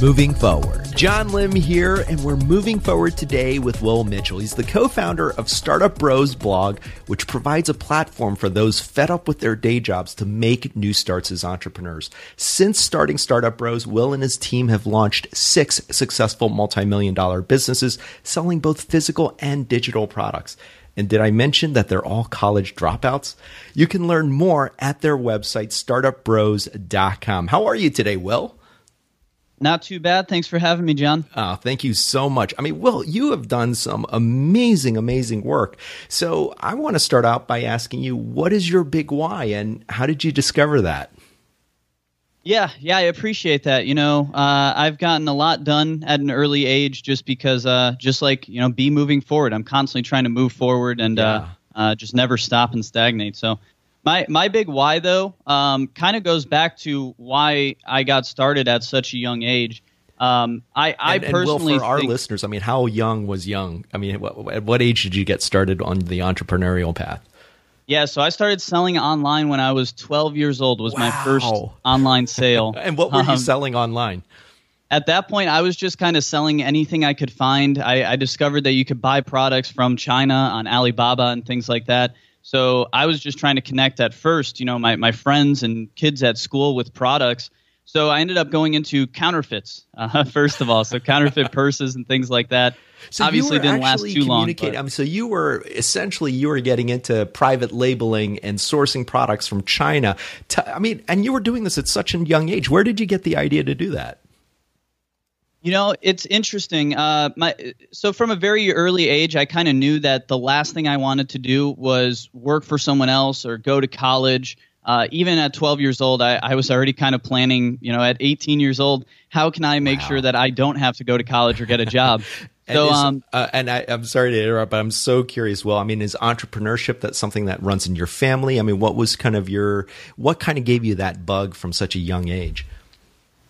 moving forward. John Lim here, and we're moving forward today with Will Mitchell. He's the co founder of Startup Bros blog, which provides a platform for those fed up with their day jobs to make new starts as entrepreneurs. Since starting Startup Bros, Will and his team have launched six successful multi million dollar businesses selling both physical and digital products. And did I mention that they're all college dropouts? You can learn more at their website, startupbros.com. How are you today, Will? Not too bad. Thanks for having me, John. Oh, thank you so much. I mean, Will, you have done some amazing, amazing work. So I want to start out by asking you, what is your big why and how did you discover that? Yeah, yeah, I appreciate that. You know, uh, I've gotten a lot done at an early age just because, uh, just like, you know, be moving forward. I'm constantly trying to move forward and uh, yeah. uh, just never stop and stagnate. So my my big why though um, kind of goes back to why I got started at such a young age. Um, I, I and, personally and Will, for think, our listeners, I mean, how young was young? I mean, what, at what age did you get started on the entrepreneurial path? Yeah, so I started selling online when I was 12 years old. Was wow. my first online sale. and what were um, you selling online? At that point, I was just kind of selling anything I could find. I, I discovered that you could buy products from China on Alibaba and things like that. So I was just trying to connect at first, you know, my, my friends and kids at school with products. So I ended up going into counterfeits, uh, first of all. So counterfeit purses and things like that. So Obviously didn't last too long. But. I mean, so you were essentially you were getting into private labeling and sourcing products from China. I mean, and you were doing this at such a young age. Where did you get the idea to do that? You know, it's interesting. Uh, my so from a very early age, I kind of knew that the last thing I wanted to do was work for someone else or go to college. Uh, even at 12 years old, I, I, was already kind of planning. You know, at 18 years old, how can I make wow. sure that I don't have to go to college or get a job? and so, is, um, uh, and I, am sorry to interrupt, but I'm so curious. Well, I mean, is entrepreneurship that something that runs in your family? I mean, what was kind of your what kind of gave you that bug from such a young age?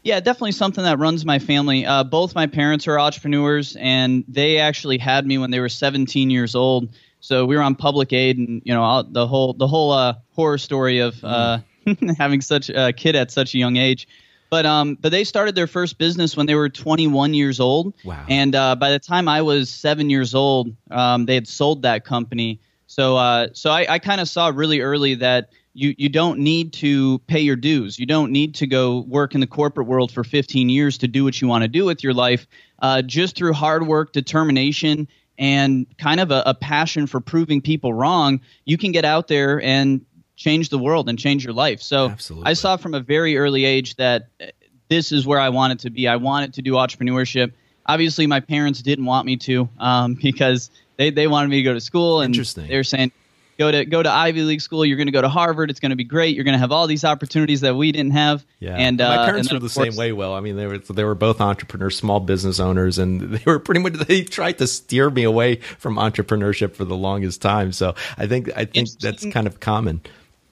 Yeah, definitely something that runs my family. Uh, both my parents are entrepreneurs, and they actually had me when they were 17 years old. So we were on public aid, and you know the whole the whole uh, horror story of uh, having such a kid at such a young age. But um, but they started their first business when they were 21 years old. Wow! And uh, by the time I was seven years old, um, they had sold that company. So uh, so I, I kind of saw really early that you you don't need to pay your dues. You don't need to go work in the corporate world for 15 years to do what you want to do with your life. Uh, just through hard work, determination, and kind of a, a passion for proving people wrong, you can get out there and change the world and change your life. So Absolutely. I saw from a very early age that this is where I wanted to be. I wanted to do entrepreneurship. Obviously, my parents didn't want me to um, because they, they wanted me to go to school and they were saying go to go to Ivy League school. You're going to go to Harvard. It's going to be great. You're going to have all these opportunities that we didn't have. Yeah, and my uh, parents and were the same way. Well, I mean, they were they were both entrepreneurs, small business owners, and they were pretty much they tried to steer me away from entrepreneurship for the longest time. So I think I think that's kind of common.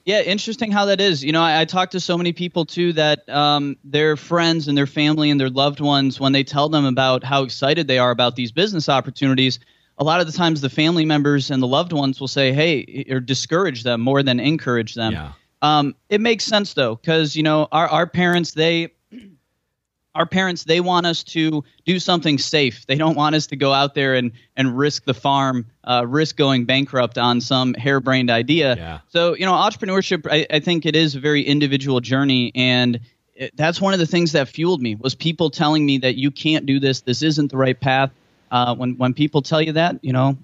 Yeah, interesting how that is. You know, I, I talk to so many people too that um, their friends and their family and their loved ones, when they tell them about how excited they are about these business opportunities, a lot of the times the family members and the loved ones will say, "Hey," or discourage them more than encourage them. Yeah. Um, it makes sense though, because you know our our parents they our parents they want us to do something safe. They don't want us to go out there and and risk the farm, uh, risk going bankrupt on some harebrained idea. Yeah. So you know, entrepreneurship, I, I think it is a very individual journey, and it, that's one of the things that fueled me was people telling me that you can't do this. This isn't the right path uh, when when people tell you that, you know,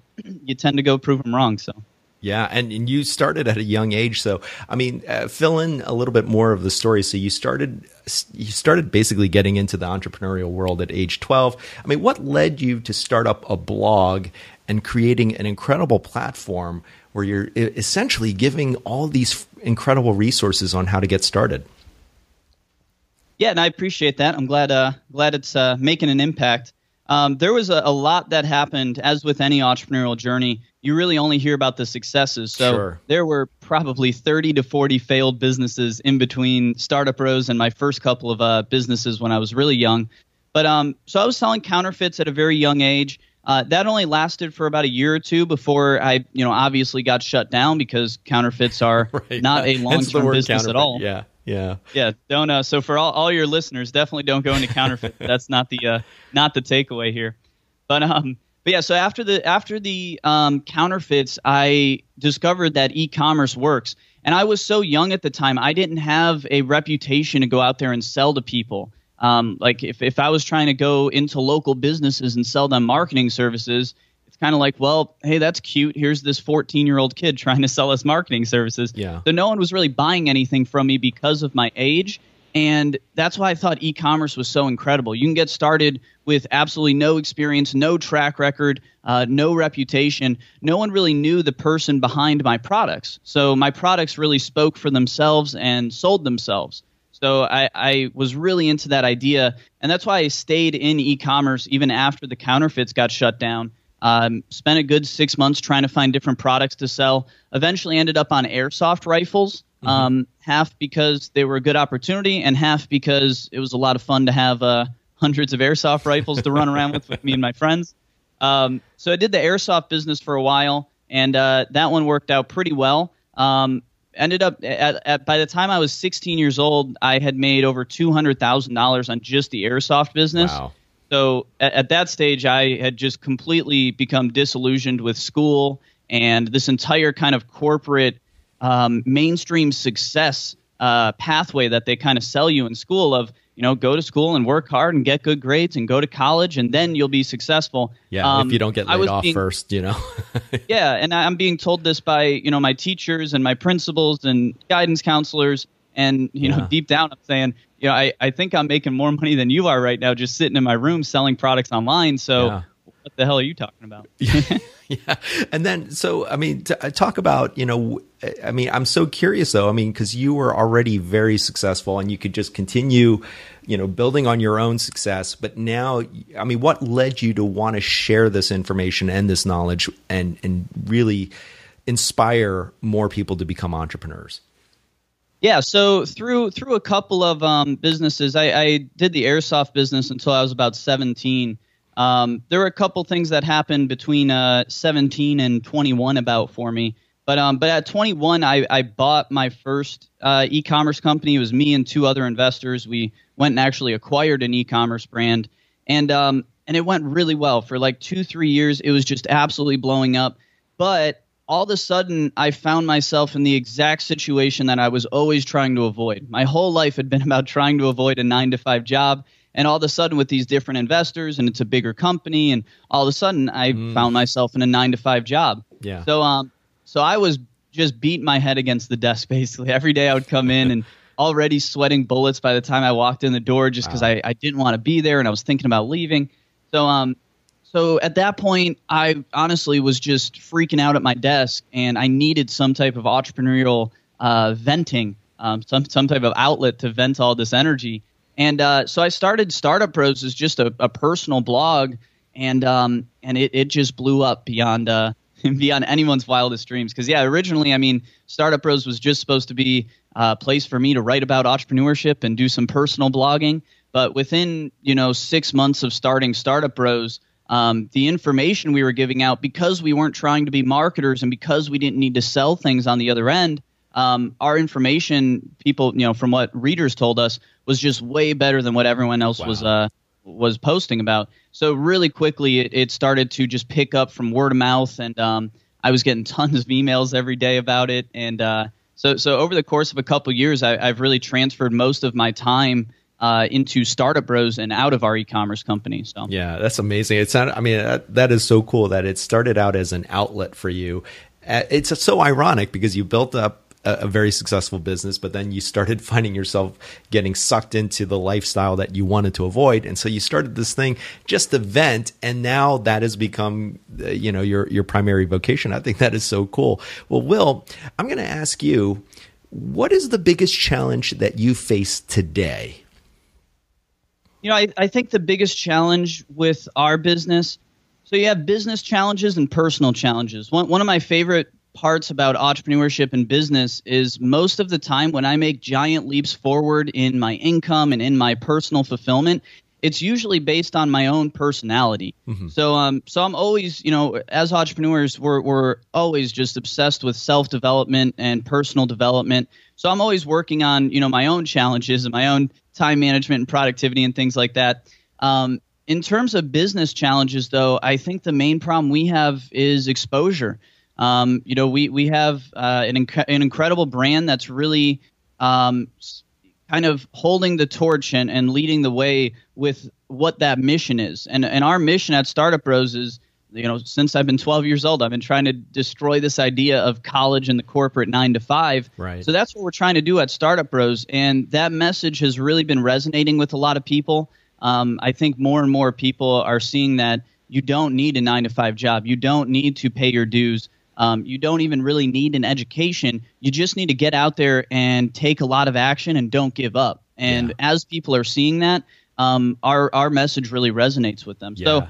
you tend to go prove them wrong. So. Yeah, and, and you started at a young age. So, I mean, uh, fill in a little bit more of the story. So, you started you started basically getting into the entrepreneurial world at age 12. I mean, what led you to start up a blog and creating an incredible platform where you're essentially giving all these incredible resources on how to get started? Yeah, and I appreciate that. I'm glad uh, glad it's uh, making an impact. Um, there was a, a, lot that happened, as with any entrepreneurial journey. You really only hear about the successes. So sure. there were probably 30 to 40 failed businesses in between Startup Bros and my first couple of uh, businesses when I was really young. But um, so I was selling counterfeits at a very young age. Uh, that only lasted for about a year or two before I, you know, obviously got shut down because counterfeits are right. not a long-term business at all. Yeah, yeah, yeah. Don't. Uh, so for all, all your listeners, definitely don't go into counterfeit. That's not the uh, not the takeaway here. But um, but yeah. So after the after the um, counterfeits, I discovered that e-commerce works, and I was so young at the time, I didn't have a reputation to go out there and sell to people. Um, like if, if I was trying to go into local businesses and sell them marketing services, it's kind of like, well, hey, that's cute. Here's this 14 year old kid trying to sell us marketing services. Yeah. So no one was really buying anything from me because of my age. And that's why I thought e commerce was so incredible. You can get started with absolutely no experience, no track record, uh, no reputation. No one really knew the person behind my products. So my products really spoke for themselves and sold themselves. So I, I, was really into that idea, and that's why I stayed in e-commerce even after the counterfeits got shut down. Um, spent a good six months trying to find different products to sell. Eventually, ended up on airsoft rifles. Mm-hmm. Um, half because they were a good opportunity, and half because it was a lot of fun to have uh, hundreds of airsoft rifles to run around with with me and my friends. Um, so I did the airsoft business for a while, and uh, that one worked out pretty well. Um, ended up at, at, by the time I was 16 years old, I had made over two hundred thousand dollars on just the airsoft business. Wow. So at, at, that stage, I had just completely become disillusioned with school and this entire kind of corporate um, mainstream success uh, pathway that they kind of sell you in school of you know, go to school and work hard and get good grades and go to college and then you'll be successful. Yeah, um, if you don't get laid off being, first, you know. yeah, and I'm being told this by, you know, my teachers and my principals and guidance counselors and, you know, deep down I'm saying, you know, I, I think I'm making more money than you are right now just sitting in my room selling products online. So yeah. what the hell are you talking about? yeah. And then, so, I mean, to, uh, talk about, you know, I mean, I'm so curious though. I mean, because you were already very successful and you could just continue, you know, building on your own success. But now, I mean, what led you to want to share this information and this knowledge and, and really inspire more people to become entrepreneurs? Yeah, so through through a couple of um, businesses, I, I, did the airsoft business until I was about 17, um, there were a couple things that happened between uh, 17 and 21 about for me. But um, but at 21, I, I bought my first uh, e-commerce company. It was me and two other investors. We went and actually acquired an e-commerce brand, and um, and it went really well for like two three years. It was just absolutely blowing up. But all of a sudden, I found myself in the exact situation that I was always trying to avoid. My whole life had been about trying to avoid a nine to five job and all of a sudden, with these different investors, and it's a bigger company, and all of a sudden, I mm. found myself in a nine to five job. Yeah. So, um, so I was just beating my head against the desk basically every day. I would come in and already sweating bullets by the time I walked in the door, just because wow. I, I didn't want to be there, and I was thinking about leaving. So, um, so at that point, I honestly was just freaking out at my desk, and I needed some type of entrepreneurial uh, venting, um, some some type of outlet to vent all this energy. And uh, so I started Startup Bros as just a, a personal blog, and um, and it, it just blew up beyond uh, beyond anyone's wildest dreams. Because yeah, originally, I mean, Startup Bros was just supposed to be a place for me to write about entrepreneurship and do some personal blogging. But within you know six months of starting Startup Bros, um, the information we were giving out because we weren't trying to be marketers and because we didn't need to sell things on the other end um, our information, people, you know, from what readers told us, was just way better than what everyone else wow. was uh, was posting about. So really quickly, it, it, started to just pick up from word of mouth, and um, I was getting tons of emails every day about it. And uh, so, so over the course of a couple years, I, have really transferred most of my time uh, into Startup Bros and out of our e-commerce company. So yeah, that's amazing. It's not. I mean, that, that is so cool that it started out as an outlet for you. Uh, it's so ironic because you built up a, very successful business, but then you started finding yourself getting sucked into the lifestyle that you wanted to avoid, and so you started this thing just to vent, and now that has become uh, you know your your primary vocation. I think that is so cool. Well, Will, I'm going to ask you, what is the biggest challenge that you face today? You know, I, I think the biggest challenge with our business. So you have business challenges and personal challenges. One one of my favorite parts about entrepreneurship and business is most of the time when I make giant leaps forward in my income and in my personal fulfillment, it's usually based on my own personality. Mm-hmm. So um so I'm always, you know, as entrepreneurs we're we're always just obsessed with self-development and personal development. So I'm always working on, you know, my own challenges and my own time management and productivity and things like that. Um, in terms of business challenges, though, I think the main problem we have is exposure. Um, you know, we we have uh, an, inc- an incredible brand that's really um, kind of holding the torch and, and leading the way with what that mission is. And and our mission at Startup Bros is, you know, since I've been 12 years old, I've been trying to destroy this idea of college and the corporate nine to five. Right. So that's what we're trying to do at Startup Bros. And that message has really been resonating with a lot of people. Um, I think more and more people are seeing that you don't need a nine to five job. You don't need to pay your dues. Um, you don't even really need an education. You just need to get out there and take a lot of action and don't give up. And yeah. as people are seeing that, um, our our message really resonates with them. Yeah. So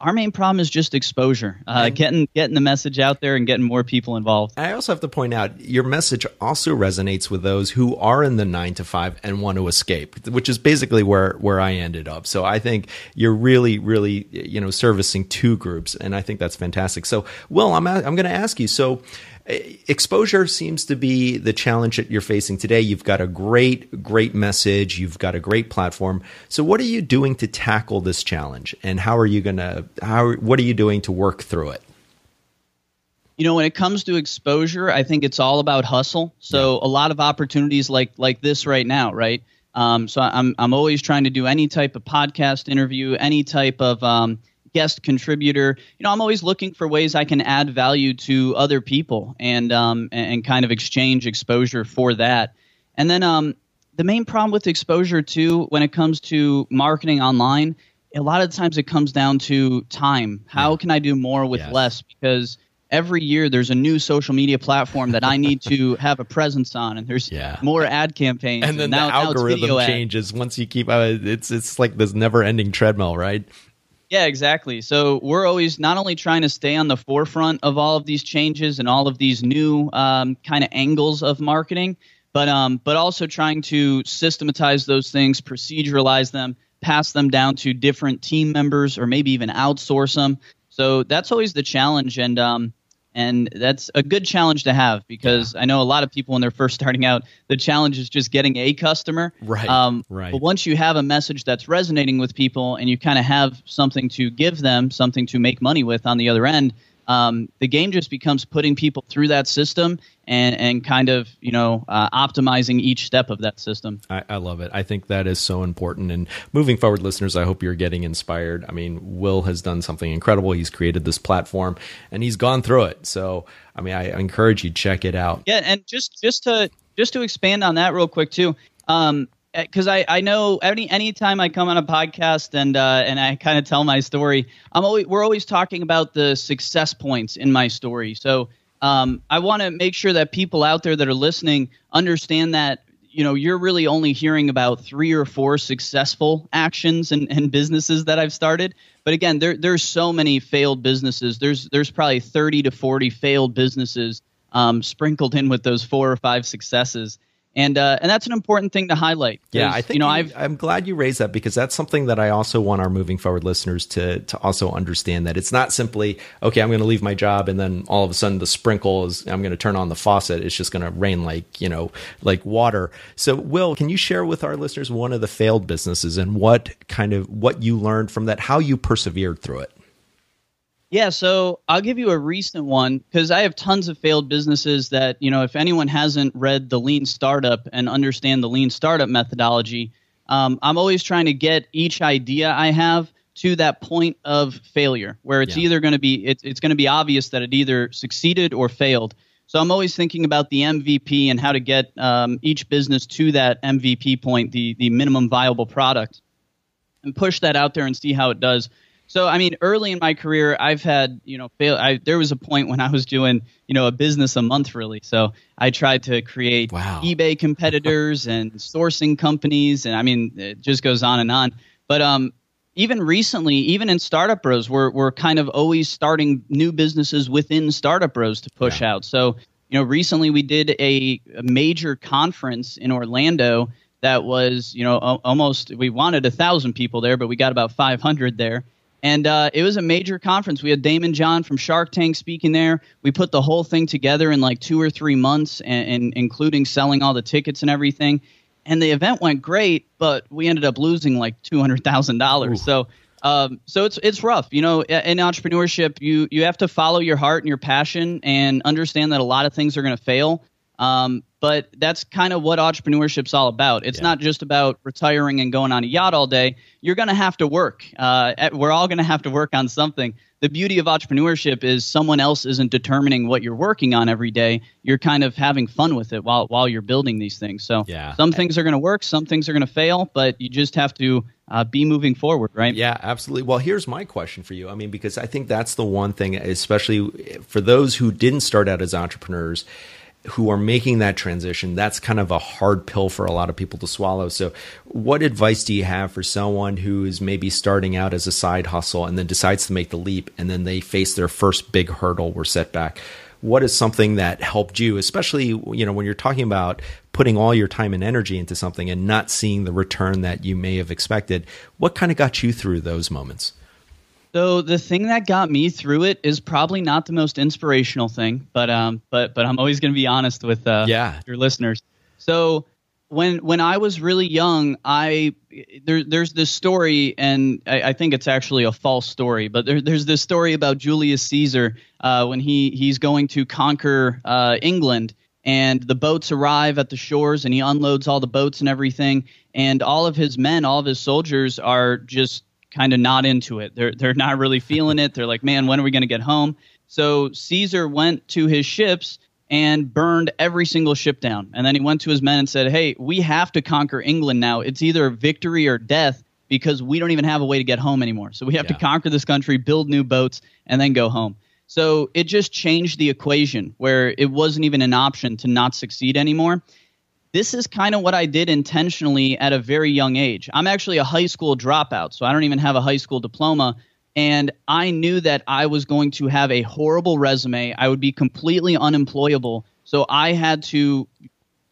our main problem is just exposure, uh, getting getting the message out there and getting more people involved. I also have to point out your message also resonates with those who are in the nine to five and want to escape, which is basically where where I ended up. So I think you're really, really, you know, servicing two groups, and I think that's fantastic. So, Will, I'm I'm going to ask you. So exposure seems to be the challenge that you're facing today. You've got a great, great message. You've got a great platform. So, what are you doing to tackle this challenge, and how are you going to? How? What are you doing to work through it? You know, when it comes to exposure, I think it's all about hustle. So, yeah. a lot of opportunities like like this right now, right? Um, so, I'm I'm always trying to do any type of podcast interview, any type of um, guest contributor. You know, I'm always looking for ways I can add value to other people and um, and kind of exchange exposure for that. And then um, the main problem with exposure too, when it comes to marketing online, a lot of times it comes down to time. How yeah. can I do more with yes. less? Because every year there's a new social media platform that I need to have a presence on, and there's yeah. more ad campaigns. And then and now, the algorithm changes once you keep. Uh, it's it's like this never-ending treadmill, right? Yeah, exactly. So we're always not only trying to stay on the forefront of all of these changes and all of these new um, kind of angles of marketing, but um, but also trying to systematize those things, proceduralize them, pass them down to different team members, or maybe even outsource them. So that's always the challenge, and um, and that's a good challenge to have because yeah. I know a lot of people when they're first starting out, the challenge is just getting a customer. Right. Um, right. But once you have a message that's resonating with people and you kind of have something to give them, something to make money with on the other end, um, the game just becomes putting people through that system and, and kind of you know uh, optimizing each step of that system. I, I, love it. I think that is so important. And moving forward, listeners, I hope you're getting inspired. I mean, Will has done something incredible. He's created this platform and he's gone through it. So I mean, I encourage you check it out. Yeah, and just just to just to expand on that real quick too. Um, because I, I know any anytime I come on a podcast and uh, and I kind of tell my story, I'm always we're always talking about the success points in my story. So um, I want to make sure that people out there that are listening understand that you know you're really only hearing about three or four successful actions and, and businesses that I've started. But again, there there's so many failed businesses. There's there's probably 30 to 40 failed businesses um, sprinkled in with those four or five successes and uh, and that's an important thing to highlight. Yeah, I think you know i am glad you raised that because that's something that I also want our moving forward listeners to to also understand that it's not simply okay. I'm going to leave my job and then all of a sudden the sprinkle is I'm going to turn on the faucet. It's just going to rain like you know like water. So, Will, can you share with our listeners one of the failed businesses and what kind of what you learned from that, how you persevered through it? Yeah, so I'll give you a recent one because I have tons of failed businesses that, you know, if anyone hasn't read the lean startup and understand the lean startup methodology, um, I'm always trying to get each idea I have to that point of failure where it's yeah. either going to be it, it's going to be obvious that it either succeeded or failed. So I'm always thinking about the MVP and how to get um, each business to that MVP point, the the minimum viable product, and push that out there and see how it does. So I mean, early in my career, I've had you know fail. I, there was a point when I was doing you know a business a month really. So I tried to create wow. eBay competitors and sourcing companies, and I mean it just goes on and on. But um, even recently, even in Startup Bros, we're we're kind of always starting new businesses within Startup Bros to push yeah. out. So you know, recently we did a, a major conference in Orlando that was, you know, almost we wanted a thousand people there, but we got about 500 there. And uh, it was a major conference. We had Daymond John from Shark Tank speaking there. We put the whole thing together in like two or three months, and, and including selling all the tickets and everything. And the event went great, but we ended up losing like two hundred thousand dollars. So um, so it's it's rough, you know. In entrepreneurship, you you have to follow your heart and your passion, and understand that a lot of things are going to fail. Um, but that's kind of what entrepreneurship's all about. It's yeah. not just about retiring and going on a yacht all day. You're going to have to work. Uh, we're all going to have to work on something the beauty of entrepreneurship is someone else isn't determining what you're working on every day. You're kind of having fun with it while while you're building these things. So yeah. some things are going to work, some things are going to fail, but you just have to uh, be moving forward, right? Yeah, absolutely. Well, here's my question for you. I mean, because I think that's the one thing, especially for those who didn't start out as entrepreneurs who are making that transition, that's kind of a hard pill for a lot of people to swallow. So, what advice do you have for someone who is maybe starting out as a side hustle and then decides to make the leap and then they face their first big hurdle or setback? What is something that helped you, especially you know when you're talking about putting all your time and energy into something and not seeing the return that you may have expected? What kind of got you through those moments? So the thing that got me through it is probably not the most inspirational thing, but um, but but I'm always going to be honest with uh, yeah. your listeners. So when when I was really young, I there, there's this story, and I, I, think it's actually a false story, but there, there's this story about Julius Caesar uh, when he he's going to conquer uh, England, and the boats arrive at the shores, and he unloads all the boats and everything, and all of his men, all of his soldiers are just kind of not into it. They're they're not really feeling it. They're like, man, when are we going to get home? So Caesar went to his ships and burned every single ship down. And then he went to his men and said, "Hey, we have to conquer England now. It's either victory or death." Because we don't even have a way to get home anymore. So we have yeah. to conquer this country, build new boats, and then go home. So it just changed the equation where it wasn't even an option to not succeed anymore this is kind of what I did intentionally at a very young age. I'm actually a high school dropout, so I don't even have a high school diploma. And I knew that I was going to have a horrible resume. I would be completely unemployable. So I had to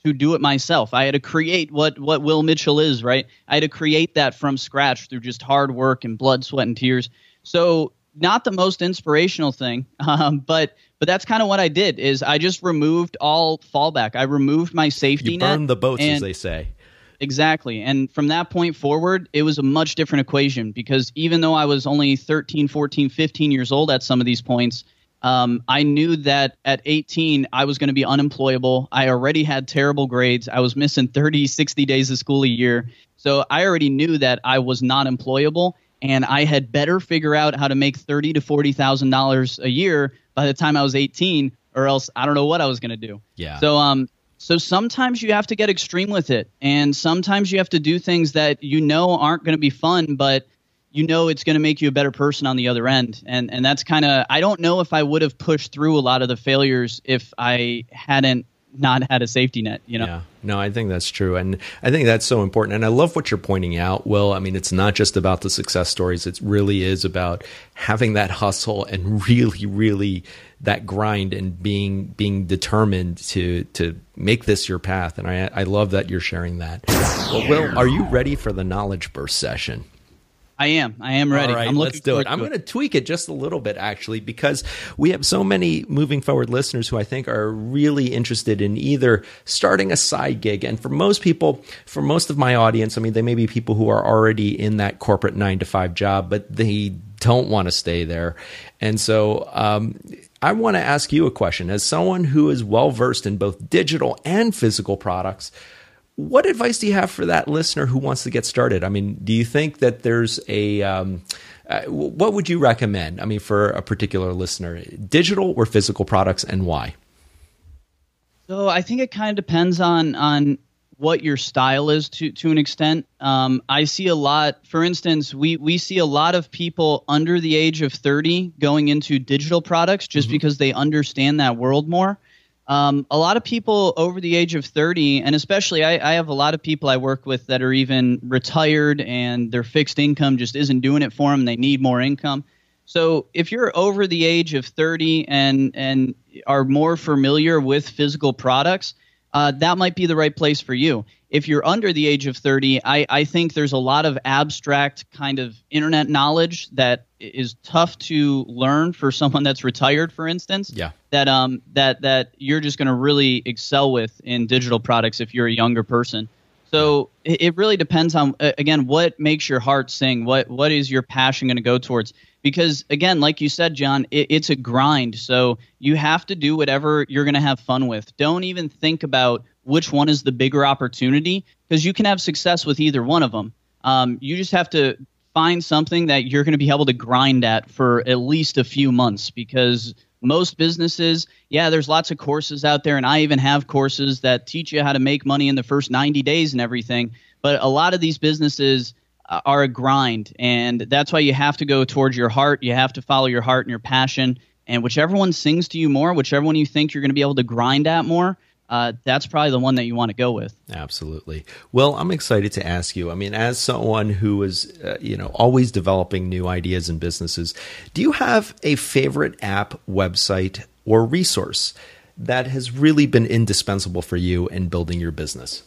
to do it myself. I had to create what what Will Mitchell is, right? I had to create that from scratch through just hard work and blood, sweat, and tears. So not the most inspirational thing, um, but but that's kind of what I did. Is I just removed all fallback. I removed my safety you net. Burn the boats, and, as they say. Exactly. And from that point forward, it was a much different equation because even though I was only 13, 14, 15 years old at some of these points, um, I knew that at 18, I was going to be unemployable. I already had terrible grades. I was missing 30, 60 days of school a year. So I already knew that I was not employable and I had better figure out how to make thirty to forty thousand dollars a year by the time I was eighteen, or else I don't know what I was going to do. Yeah. So um, so sometimes you have to get extreme with it, and sometimes you have to do things that you know aren't going to be fun, but you know it's going to make you a better person on the other end. And and that's kind of I don't know if I would have pushed through a lot of the failures if I hadn't not had a safety net, you know? Yeah. No, I think that's true. And I think that's so important. And I love what you're pointing out, Will. I mean, it's not just about the success stories, it really is about having that hustle and really, really that grind and being being determined to to make this your path. And I I love that you're sharing that. Well, Will, are you ready for the knowledge burst session? I am. I am ready. All right, let's do it. I'm going to tweak it just a little bit, actually, because we have so many moving forward listeners who I think are really interested in either starting a side gig. And for most people, for most of my audience, I mean, they may be people who are already in that corporate nine to five job, but they don't want to stay there. And so, um, I want to ask you a question. As someone who is well versed in both digital and physical products, what advice do you have for that listener who wants to get started? I mean, do you think that there's a um, uh, what would you recommend? I mean, for a particular listener, digital or physical products, and why? So I think it kind of depends on on what your style is to to an extent. Um, I see a lot. For instance, we we see a lot of people under the age of thirty going into digital products just mm-hmm. because they understand that world more. Um, a lot of people over the age of 30, and especially I, I, have a lot of people I work with that are even retired and their fixed income just isn't doing it for them. They need more income. So if you're over the age of 30 and and are more familiar with physical products, uh, that might be the right place for you. If you're under the age of 30, I, I think there's a lot of abstract kind of internet knowledge that is tough to learn for someone that's retired, for instance. Yeah. That um that that you're just going to really excel with in digital products if you're a younger person. So it, it really depends on again what makes your heart sing. What what is your passion going to go towards? Because again like you said john it, it's a grind. So you have to do whatever you're going to have fun with. Don't even think about which one is the bigger opportunity because you can have success with either one of them um, you just have to find something that you're going to be able to grind at for at least a few months because most businesses yeah there's lots of courses out there and i even have courses that teach you how to make money in the first 90 days and everything. But a lot of these businesses are a grind, and that's why you have to go towards your heart. You have to follow your heart and your passion, and whichever one sings to you more, whichever one you think you're going to be able to grind at more. Uh, that's probably the one that you want to go with. Absolutely. Well, I'm excited to ask you. I mean, as someone who is, uh, you know, always developing new ideas and businesses, do you have a favorite app, website, or resource that has really been indispensable for you in building your business?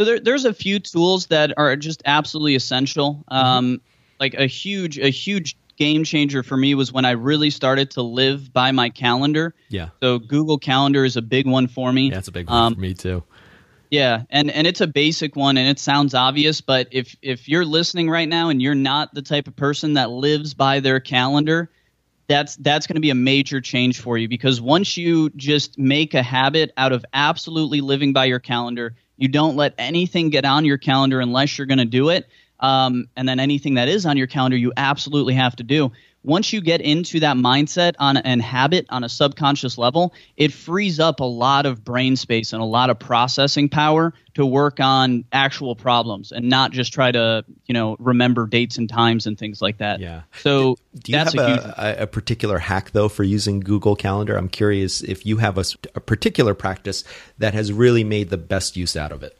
So there, there's a few tools that are just absolutely essential. Mm-hmm. Um, like a huge, a huge game changer for me was when I really started to live by my calendar. Yeah. So Google Calendar is a big one for me. Yeah, that's a big one um, for me too. Yeah, and and it's a basic one, and it sounds obvious, but if if you're listening right now and you're not the type of person that lives by their calendar, that's that's going to be a major change for you because once you just make a habit out of absolutely living by your calendar, you don't let anything get on your calendar unless you're going to do it. Um, and then anything that is on your calendar, you absolutely have to do. Once you get into that mindset on and habit on a subconscious level, it frees up a lot of brain space and a lot of processing power to work on actual problems and not just try to you know remember dates and times and things like that. Yeah. So do you have a, a, a, particular hack though for using Google Calendar? I'm curious if you have a, a particular practice that has really made the best use out of it.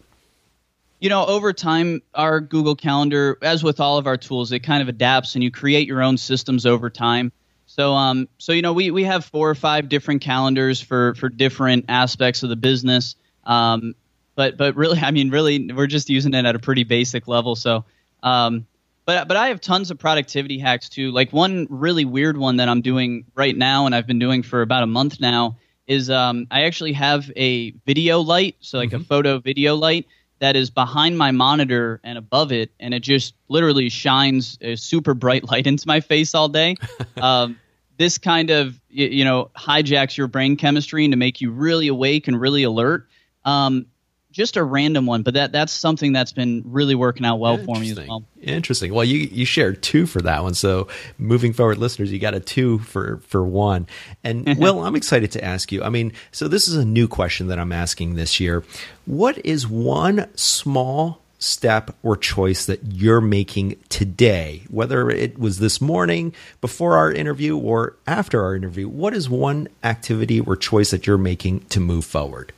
You know, over time, our Google Calendar, as with all of our tools, it kind of adapts, and you create your own systems over time. So, um, so you know, we we have four or five different calendars for for different aspects of the business. Um, but but really, I mean, really, we're just using it at a pretty basic level. So, um, but but I have tons of productivity hacks too. Like one really weird one that I'm doing right now, and I've been doing for about a month now, is um, I actually have a video light, so like mm-hmm. a photo video light that is behind my monitor and above it, and it just literally shines a super bright light into my face all day. um, this kind of you know hijacks your brain chemistry and to make you really awake and really alert. Um, just a random one, but that that's something that's been really working out well for me as well. Interesting. Well, you you shared two for that one, so moving forward, listeners, you got a two for for one. And well, I'm excited to ask you. I mean, so this is a new question that I'm asking this year. What is one small step or choice that you're making today, whether it was this morning, before our interview, or after our interview? What is one activity or choice that you're making to move forward?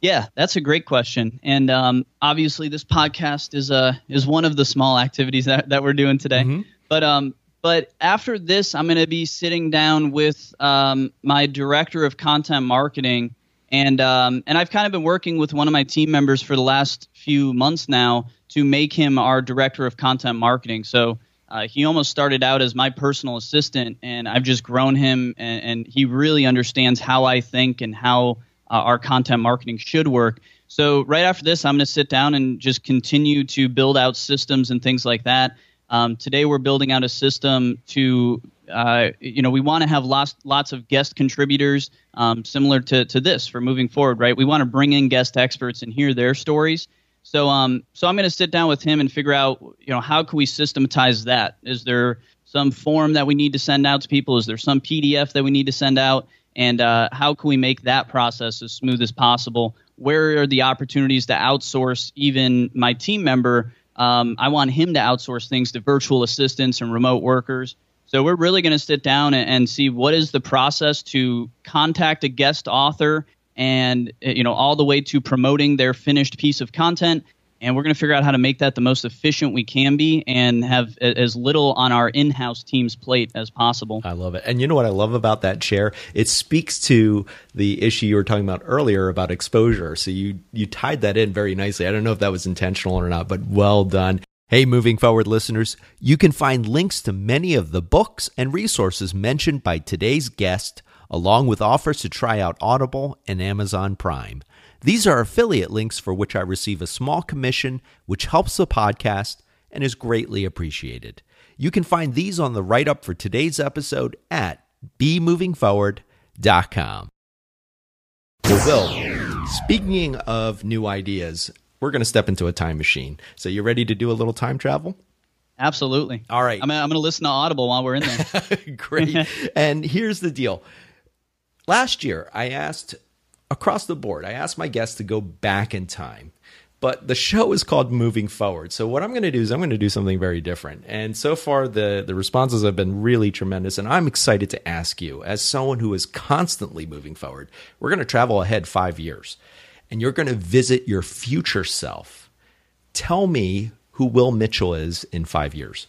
Yeah, that's a great question, and um, obviously this podcast is uh, is one of the small activities that, that we're doing today. Mm-hmm. But um, but after this, I'm going to be sitting down with um, my director of content marketing, and um, and I've kind of been working with one of my team members for the last few months now to make him our director of content marketing. So. Uh, he almost started out as my personal assistant, and I've just grown him, and, and he really understands how I think and how uh, our content marketing should work. So right after this, I'm going to sit down and just continue to build out systems and things like that. Um, today, we're building out a system to, uh, you know, we want to have lots lots of guest contributors, um, similar to to this for moving forward, right? We want to bring in guest experts and hear their stories. So, um, so I'm going to sit down with him and figure out, you know, how can we systematize that? Is there some form that we need to send out to people? Is there some PDF that we need to send out? And uh, how can we make that process as smooth as possible? Where are the opportunities to outsource even my team member? Um, I want him to outsource things to virtual assistants and remote workers. So we're really going to sit down and, and, see what is the process to contact a guest author and you know all the way to promoting their finished piece of content and we're going to figure out how to make that the most efficient we can be and have as little on our in-house team's plate as possible. I love it. And you know what I love about that chair? It speaks to the issue you were talking about earlier about exposure. So you you tied that in very nicely. I don't know if that was intentional or not, but well done. Hey, moving forward listeners, you can find links to many of the books and resources mentioned by today's guest along with offers to try out Audible and Amazon Prime. These are affiliate links for which I receive a small commission, which helps the podcast and is greatly appreciated. You can find these on the write up for today's episode at bemovingforward.com. Well, Will, speaking of new ideas, we're going to step into a time machine. So, you ready to do a little time travel? Absolutely. All right. I'm, I'm going to listen to Audible while we're in there. Great. and here's the deal. Last year, I asked across the board, I asked my guests to go back in time. But the show is called Moving Forward. So what I'm going to do is I'm going to do something very different. And so far the the responses have been really tremendous and I'm excited to ask you as someone who is constantly moving forward. We're going to travel ahead 5 years and you're going to visit your future self. Tell me who Will Mitchell is in 5 years.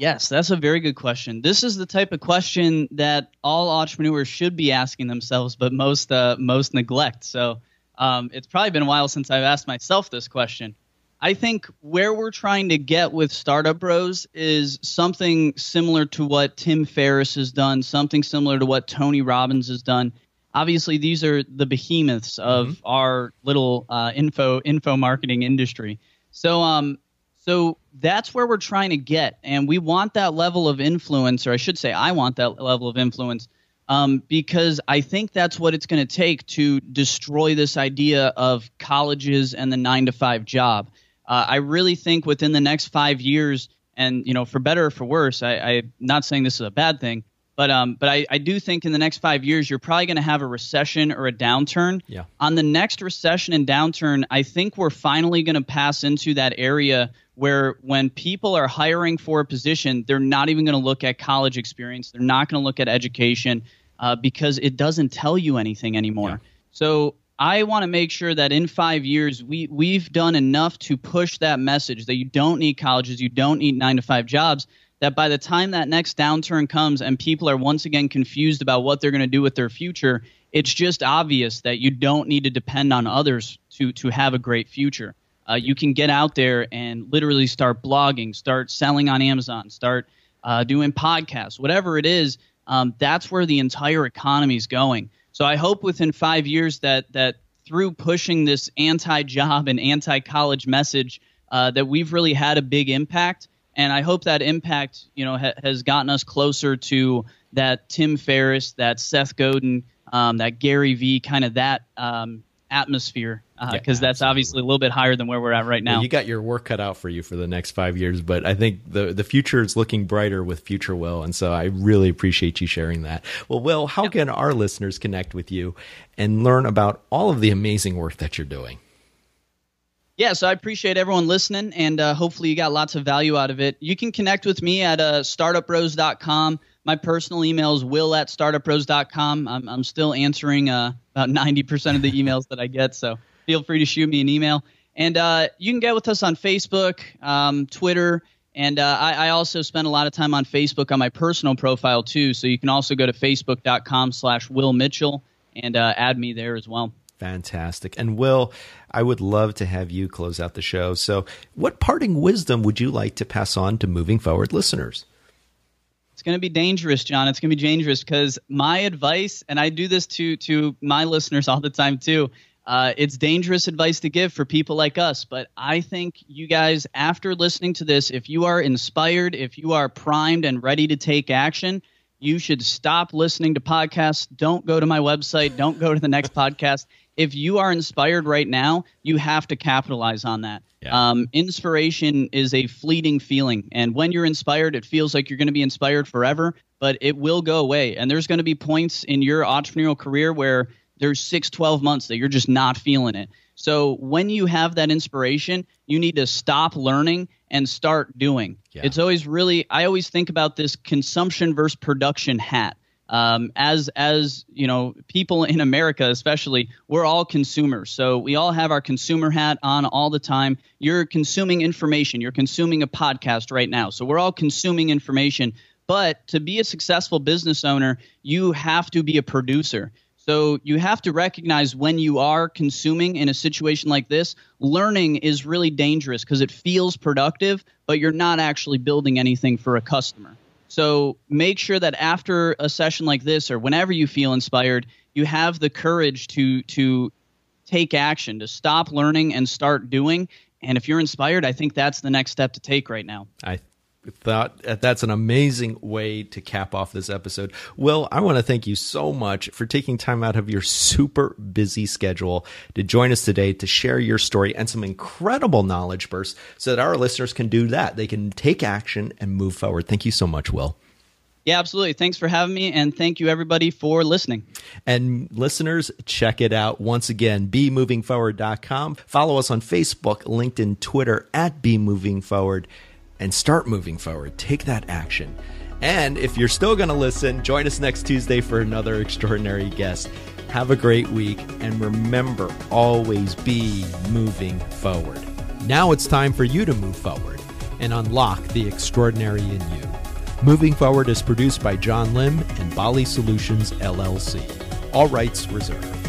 Yes, that's a very good question. This is the type of question that all entrepreneurs should be asking themselves, but most uh, most neglect. So um, it's probably been a while since I've asked myself this question. I think where we're trying to get with Startup Bros is something similar to what Tim Ferriss has done, something similar to what Tony Robbins has done. Obviously, these are the behemoths of mm-hmm. our little uh, info info marketing industry. So, um, so that's where we're trying to get, and we want that level of influence, or I should say, I want that level of influence um, because I think that's what it's going to take to destroy this idea of colleges and the nine to five job. Uh, I really think within the next five years, and you know, for better or for worse, I, I'm not saying this is a bad thing, but um, but I, I do think in the next five years, you're probably going to have a recession or a downturn. Yeah. On the next recession and downturn, I think we're finally going to pass into that area where when people are hiring for a position, they're not even going to look at college experience. They're not going to look at education uh, because it doesn't tell you anything anymore. Yeah. So I want to make sure that in five years we we've done enough to push that message that you don't need colleges, you don't need nine to five jobs. That by the time that next downturn comes and people are once again confused about what they're going to do with their future, it's just obvious that you don't need to depend on others to to have a great future. Uh, you can get out there and literally start blogging, start selling on Amazon, start uh, doing podcasts, whatever it is um, that's where the entire economy is going. So I hope within five years that that through pushing this anti-job and anti-college message, uh, that we've really had a big impact. And I hope that impact, you know, ha- has gotten us closer to that Tim Ferriss, that Seth Godin, um, that Gary Vee, kind of that um, atmosphere because uh, yeah, that's obviously a little bit higher than where we're at right now. Well, you got your work cut out for you for the next five years, but I think the the future is looking brighter with Future Will, and so I really appreciate you sharing that. Well, Will, how yep. can our listeners connect with you and learn about all of the amazing work that you're doing? Yeah, so I appreciate everyone listening, and uh, hopefully you got lots of value out of it. You can connect with me at uh, startupbros.com my personal email is will at startupbros.com. I'm, I'm still answering uh, about 90% of the emails that I get, so feel free to shoot me an email. And uh, you can get with us on Facebook, um, Twitter, and uh, I, I, also spend a lot of time on Facebook on my personal profile too. So you can also go to facebook.com slash Will Mitchell and uh, add me there as well. Fantastic. And Will, I would love to have you close out the show. So, what parting wisdom would you like to pass on to moving forward listeners? it's going to be dangerous, John. It's going to be dangerous because my advice, and I do this to to my listeners all the time too. Uh, it's dangerous advice to give for people like us, but I think you guys, after listening to this, if you are inspired, if you are primed and ready to take action, you should stop listening to podcasts. Don't go to my website. Don't go to the next podcast. If you are inspired right now, you have to capitalize on that. Yeah. Um, inspiration is a fleeting feeling. And when you're inspired, it feels like you're going to be inspired forever, but it will go away. And there's going to be points in your entrepreneurial career where there's six, 12 months that you're just not feeling it. So when you have that inspiration, you need to stop learning and start doing. Yeah. It's always really, I always think about this consumption versus production hat. um, as as you know people in america especially we're all consumers so we all have our consumer hat on all the time you're consuming information you're consuming a podcast right now so we're all consuming information but to be a successful business owner you have to be a producer so you have to recognize when you are consuming in a situation like this, learning is really dangerous because it feels productive, but you're not actually building anything for a customer. So make sure that after a session like this or whenever you feel inspired, you have the courage to to take action, to stop learning and start doing. And if you're inspired, I think that's the next step to take right now. I thought uh, that's an amazing way to cap off this episode. Will, I want to thank you so much for taking time out of your super busy schedule to join us today to share your story and some incredible knowledge bursts so that our listeners can do that. They can take action and move forward. Thank you so much, Will. Yeah, absolutely. Thanks for having me, and thank you everybody for listening. And listeners, check it out once again, bemovingforward.com. Follow us on Facebook, LinkedIn, Twitter at bemovingforward and start moving forward. Take that action. And if you're still going to listen, join us next Tuesday for another extraordinary guest. Have a great week, and remember always be moving forward. Now it's time for you to move forward and unlock the extraordinary in you. Moving Forward is produced by John Lim and Bali Solutions LLC. All rights reserved.